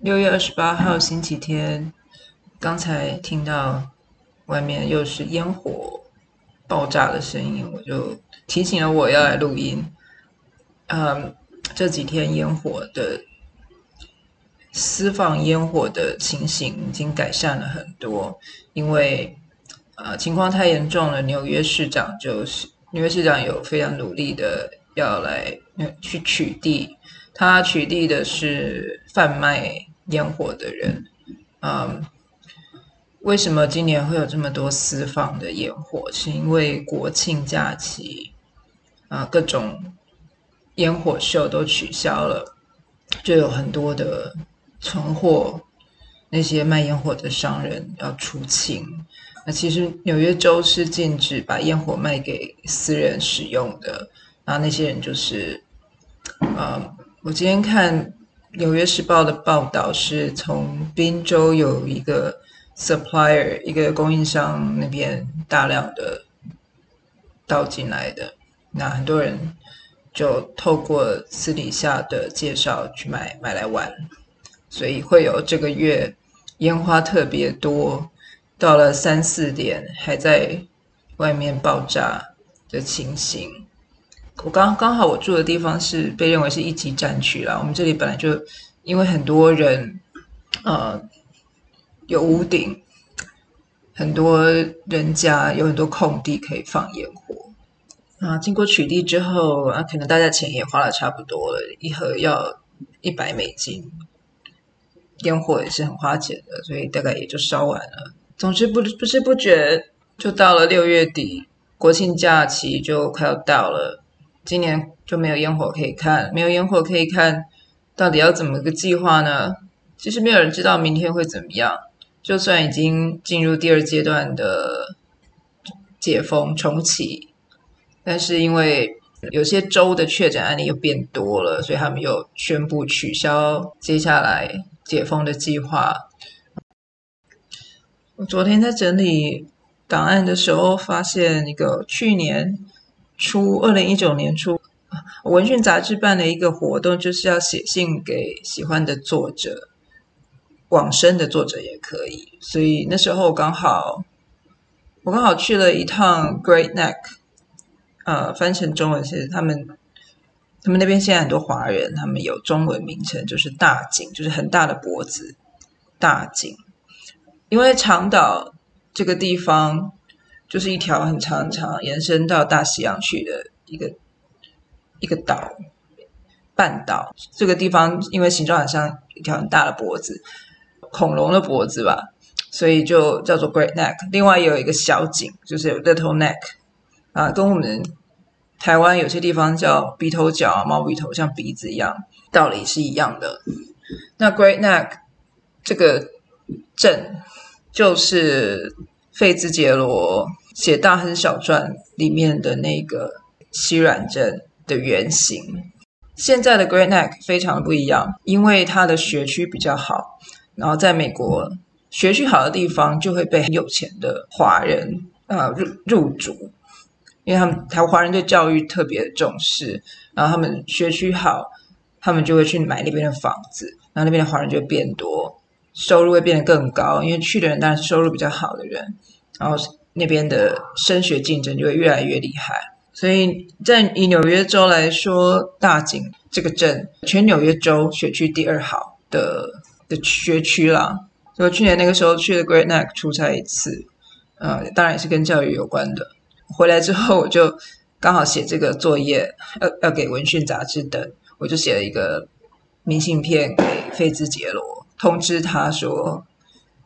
六月二十八号星期天，刚才听到外面又是烟火爆炸的声音，我就提醒了我要来录音。嗯，这几天烟火的私放烟火的情形已经改善了很多，因为呃情况太严重了，纽约市长就是纽约市长有非常努力的要来去取缔，他取缔的是贩卖。烟火的人，嗯，为什么今年会有这么多私放的烟火？是因为国庆假期，啊，各种烟火秀都取消了，就有很多的存货，那些卖烟火的商人要出清。那其实纽约州是禁止把烟火卖给私人使用的，然后那些人就是，嗯，我今天看。《纽约时报》的报道是从宾州有一个 supplier，一个供应商那边大量的倒进来的，那很多人就透过私底下的介绍去买买来玩，所以会有这个月烟花特别多，到了三四点还在外面爆炸的情形。我刚刚好，我住的地方是被认为是一级战区啦。我们这里本来就因为很多人，呃，有屋顶，很多人家有很多空地可以放烟火啊。经过取缔之后啊，可能大家钱也花了差不多了，一盒要一百美金，烟火也是很花钱的，所以大概也就烧完了。总之不不知不觉就到了六月底，国庆假期就快要到了。今年就没有烟火可以看，没有烟火可以看，到底要怎么个计划呢？其实没有人知道明天会怎么样。就算已经进入第二阶段的解封重启，但是因为有些州的确诊案例又变多了，所以他们又宣布取消接下来解封的计划。我昨天在整理档案的时候，发现一个去年。初二零一九年初，文讯杂志办了一个活动，就是要写信给喜欢的作者，往生的作者也可以。所以那时候刚好，我刚好去了一趟 Great Neck，呃，翻成中文是他们，他们那边现在很多华人，他们有中文名称，就是大井，就是很大的脖子，大井。因为长岛这个地方。就是一条很长很长，延伸到大西洋去的一个一个岛，半岛。这个地方因为形状很像一条很大的脖子，恐龙的脖子吧，所以就叫做 Great Neck。另外也有一个小井，就是 Little Neck 啊，跟我们台湾有些地方叫鼻头角、猫鼻头，像鼻子一样，道理是一样的。那 Great Neck 这个镇就是。费兹杰罗写《大亨小传》里面的那个西软镇的原型。现在的 Great Neck 非常不一样，因为它的学区比较好。然后在美国，学区好的地方就会被很有钱的华人啊、入入主，因为他们台湾华人对教育特别重视，然后他们学区好，他们就会去买那边的房子，然后那边的华人就变多。收入会变得更高，因为去的人当然收入比较好的人，然后那边的升学竞争就会越来越厉害。所以在以纽约州来说，大井这个镇全纽约州学区第二好的的学区啦。所以去年那个时候去了 Great Neck 出差一次，呃，当然也是跟教育有关的。回来之后我就刚好写这个作业，要要给文讯杂志等，我就写了一个明信片给费兹杰罗。通知他说：“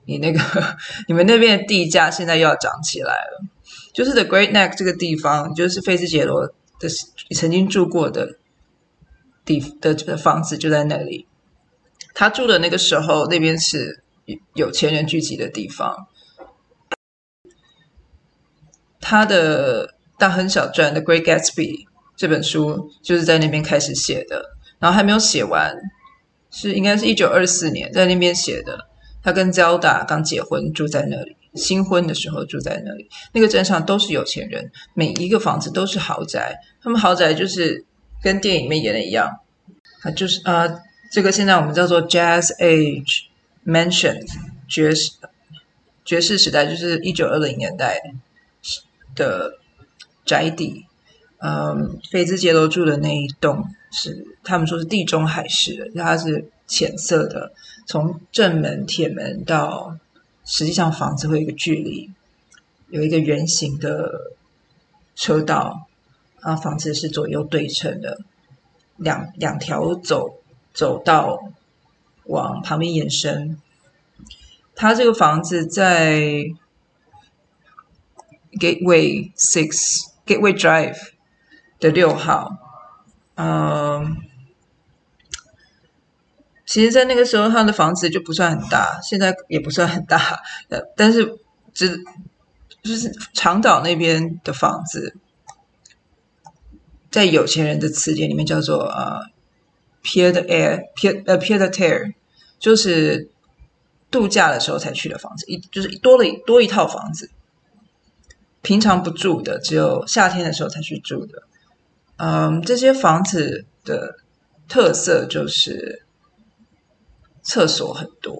你那个 你们那边的地价现在又要涨起来了。就是 The Great Neck 这个地方，就是费兹杰罗的曾经住过的地的的房子就在那里。他住的那个时候，那边是有钱人聚集的地方。他的大亨小传《The Great Gatsby》这本书就是在那边开始写的，然后还没有写完。”是应该是一九二四年在那边写的。他跟焦大刚结婚，住在那里，新婚的时候住在那里。那个镇上都是有钱人，每一个房子都是豪宅。他们豪宅就是跟电影里面演的一样，它就是、呃，这个现在我们叫做 Jazz Age Mansion 爵士爵士时代，就是一九二零年代的宅邸。嗯，菲兹杰罗住的那一栋是他们说是地中海式的，它是浅色的，从正门铁门到实际上房子会有一个距离，有一个圆形的车道。啊，房子是左右对称的，两两条走走道往旁边延伸。它这个房子在 Gateway Six Gateway Drive 的六号。嗯，其实，在那个时候，他的房子就不算很大，现在也不算很大。呃，但是只就是长岛那边的房子。在有钱人的词典里面叫做呃，pied air pied 呃 pied à terre，就是度假的时候才去的房子，一就是多了多一套房子，平常不住的，只有夏天的时候才去住的。嗯，这些房子的特色就是厕所很多，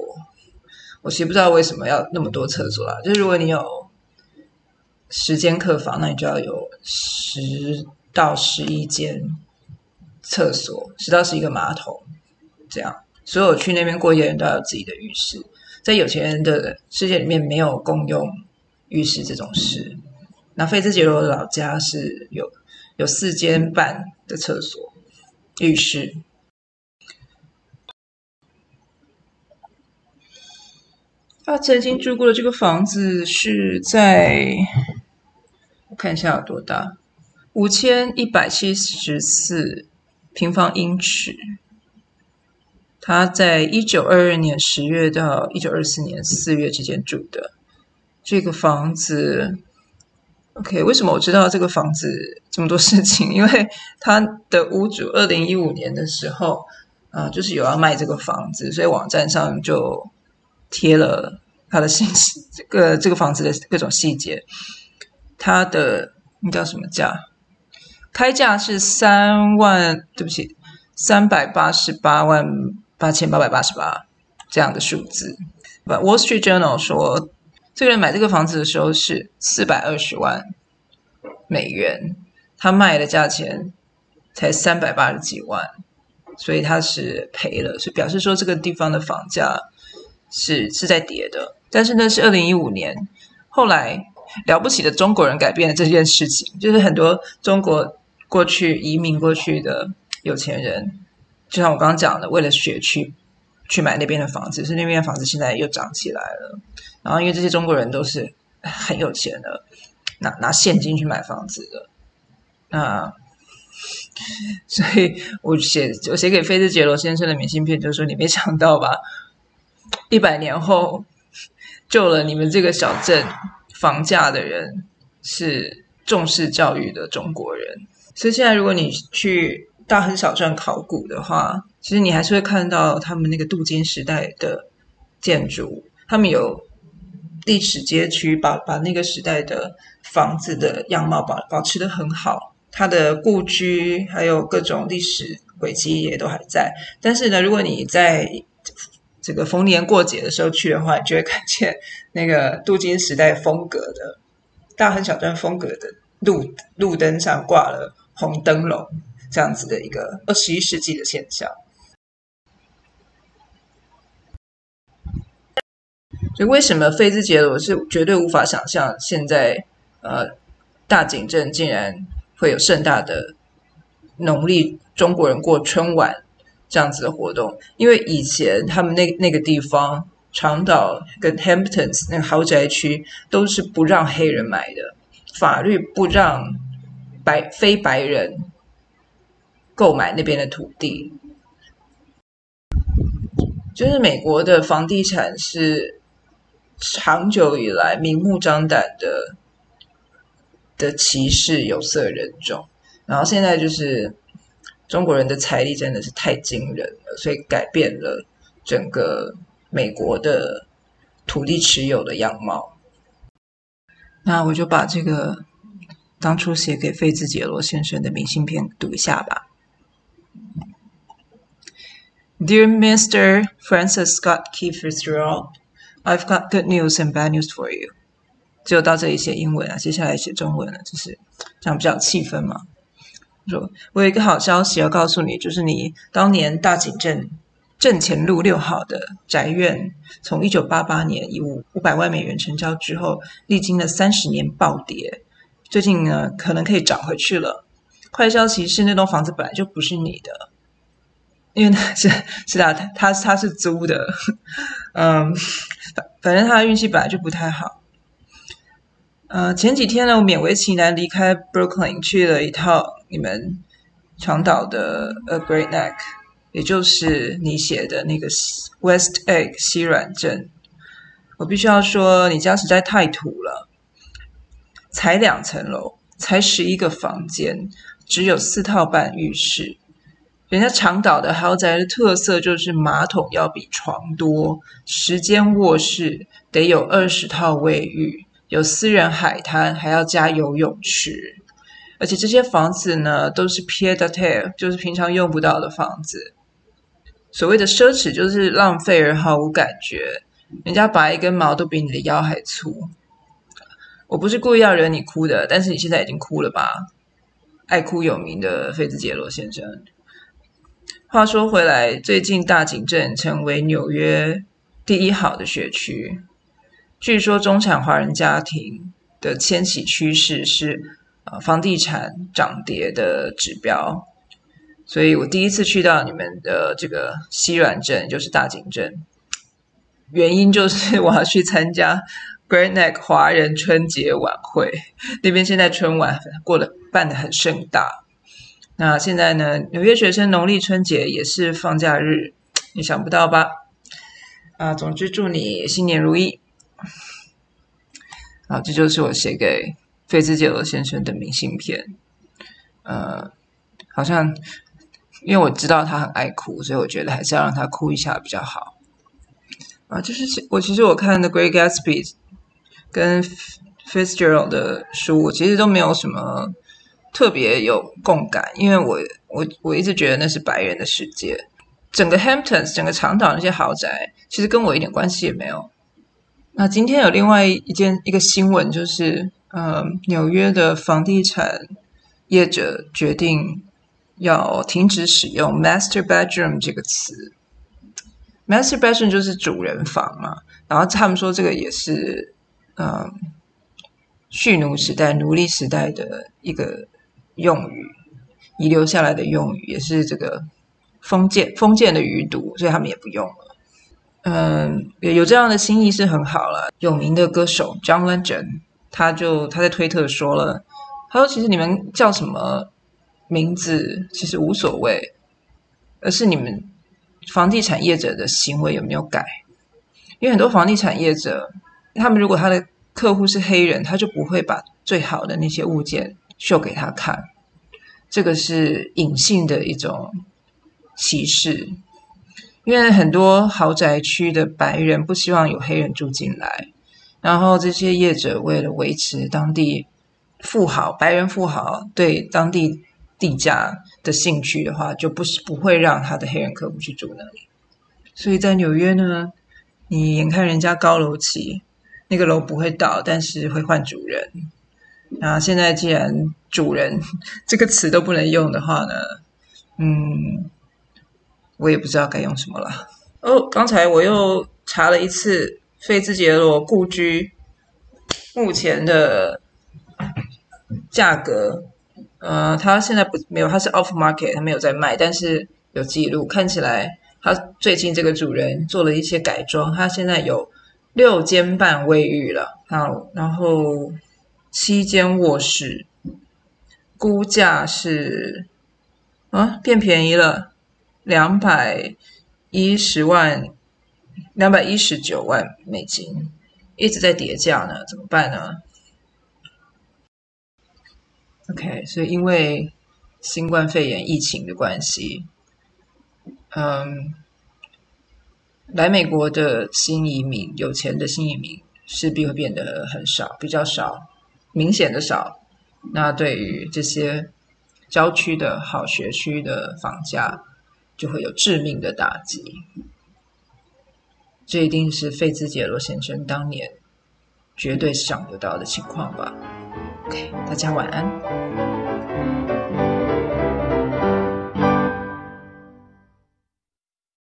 我其实不知道为什么要那么多厕所啦。就是如果你有十间客房，那你就要有十。到十一间厕所，十到十一个马桶，这样所有去那边过夜的人都要有自己的浴室。在有钱人的世界里面，没有共用浴室这种事。那菲兹杰罗的老家是有有四间半的厕所浴室。他曾经住过的这个房子是在，我看一下有多大。五千一百七十四平方英尺，他在一九二二年十月到一九二四年四月之间住的这个房子。OK，为什么我知道这个房子这么多事情？因为他的屋主二零一五年的时候，啊、就是有要卖这个房子，所以网站上就贴了他的信息，这个这个房子的各种细节。他的那叫什么价？开价是三万，对不起，三百八十八万八千八百八十八这样的数字。Wall Street Journal 说，这个人买这个房子的时候是四百二十万美元，他卖的价钱才三百八十几万，所以他是赔了，所以表示说这个地方的房价是是在跌的。但是那是二零一五年，后来了不起的中国人改变了这件事情，就是很多中国。过去移民过去的有钱人，就像我刚刚讲的，为了学区去买那边的房子，是那边的房子现在又涨起来了。然后因为这些中国人都是很有钱的，拿拿现金去买房子的，那所以我写我写给菲兹杰罗先生的明信片，就是说你没想到吧，一百年后救了你们这个小镇房价的人是重视教育的中国人。所以现在，如果你去大亨小镇考古的话，其实你还是会看到他们那个镀金时代的建筑。他们有历史街区，把把那个时代的房子的样貌保保持得很好。它的故居还有各种历史轨迹也都还在。但是呢，如果你在这个逢年过节的时候去的话，你就会看见那个镀金时代风格的大亨小传风格的路路灯上挂了。红灯笼这样子的一个二十一世纪的现象，所以为什么菲兹杰罗是绝对无法想象现在呃大井镇竟然会有盛大的农历中国人过春晚这样子的活动？因为以前他们那那个地方长岛跟 Hamptons 那个豪宅区都是不让黑人买的，法律不让。白非白人购买那边的土地，就是美国的房地产是长久以来明目张胆的的歧视有色人种，然后现在就是中国人的财力真的是太惊人了，所以改变了整个美国的土地持有的样貌。那我就把这个。当初写给费兹杰罗先生的明信片，读一下吧。Dear Mr. Francis Scott Key Fitzgerald, I've got good news and bad news for you。就到这里写英文啊，接下来写中文了，就是这样比较气氛嘛。说，我有一个好消息要告诉你，就是你当年大井镇镇前路六号的宅院，从一九八八年以五五百万美元成交之后，历经了三十年暴跌，最近呢可能可以涨回去了。坏消息是，那栋房子本来就不是你的，因为是是啊，他他他是租的，嗯，反反正他的运气本来就不太好。呃，前几天呢，我勉为其难离开 Brooklyn，去了一趟你们长岛的 A Great Neck。也就是你写的那个 West Egg 西软镇，我必须要说，你家实在太土了，才两层楼，才十一个房间，只有四套半浴室。人家长岛的豪宅的特色就是马桶要比床多，十间卧室得有二十套卫浴，有私人海滩，还要加游泳池。而且这些房子呢，都是 pied à terre，就是平常用不到的房子。所谓的奢侈就是浪费而毫无感觉，人家拔一根毛都比你的腰还粗。我不是故意要惹你哭的，但是你现在已经哭了吧？爱哭有名的菲兹杰罗先生。话说回来，最近大井镇成为纽约第一好的学区，据说中产华人家庭的迁徙趋势是呃房地产涨跌的指标。所以我第一次去到你们的这个西软镇，就是大井镇，原因就是 我要去参加 Great Neck 华人春节晚会，那边现在春晚过得办得很盛大。那现在呢，纽约学生农历春节也是放假日，你想不到吧？啊，总之祝你新年如意。啊，这就是我写给菲兹杰罗先生的明信片。呃，好像。因为我知道他很爱哭，所以我觉得还是要让他哭一下比较好。啊，就是我其实我看的《Great Gatsby》跟 Fitzgerald 的书，我其实都没有什么特别有共感，因为我我我一直觉得那是白人的世界。整个 Hamptons，整个长岛那些豪宅，其实跟我一点关系也没有。那今天有另外一件一个新闻，就是嗯，纽约的房地产业者决定。要停止使用 “master bedroom” 这个词，“master bedroom” 就是主人房嘛。然后他们说这个也是，嗯，蓄奴时代、奴隶时代的一个用语，遗留下来的用语，也是这个封建封建的余毒，所以他们也不用了。嗯，有有这样的心意是很好了。有名的歌手 John Legend，他就他在推特说了，他说：“其实你们叫什么？”名字其实无所谓，而是你们房地产业者的行为有没有改？因为很多房地产业者，他们如果他的客户是黑人，他就不会把最好的那些物件秀给他看，这个是隐性的一种歧视。因为很多豪宅区的白人不希望有黑人住进来，然后这些业者为了维持当地富豪白人富豪对当地。地价的兴趣的话，就不是不会让他的黑人客户去住那里。所以在纽约呢，你眼看人家高楼起，那个楼不会倒，但是会换主人。那现在既然主人 这个词都不能用的话呢，嗯，我也不知道该用什么了。哦，刚才我又查了一次菲兹杰罗故居目前的价格。呃，他现在不没有，他是 off market，他没有在卖，但是有记录，看起来他最近这个主人做了一些改装，他现在有六间半卫浴了，好，然后七间卧室，估价是啊变便宜了，两百一十万，两百一十九万美金，一直在跌价呢，怎么办呢？OK，所以因为新冠肺炎疫情的关系，嗯，来美国的新移民，有钱的新移民势必会变得很少，比较少，明显的少。那对于这些郊区的好学区的房价，就会有致命的打击。这一定是费兹杰罗先生当年绝对想不到的情况吧？OK，大家晚安。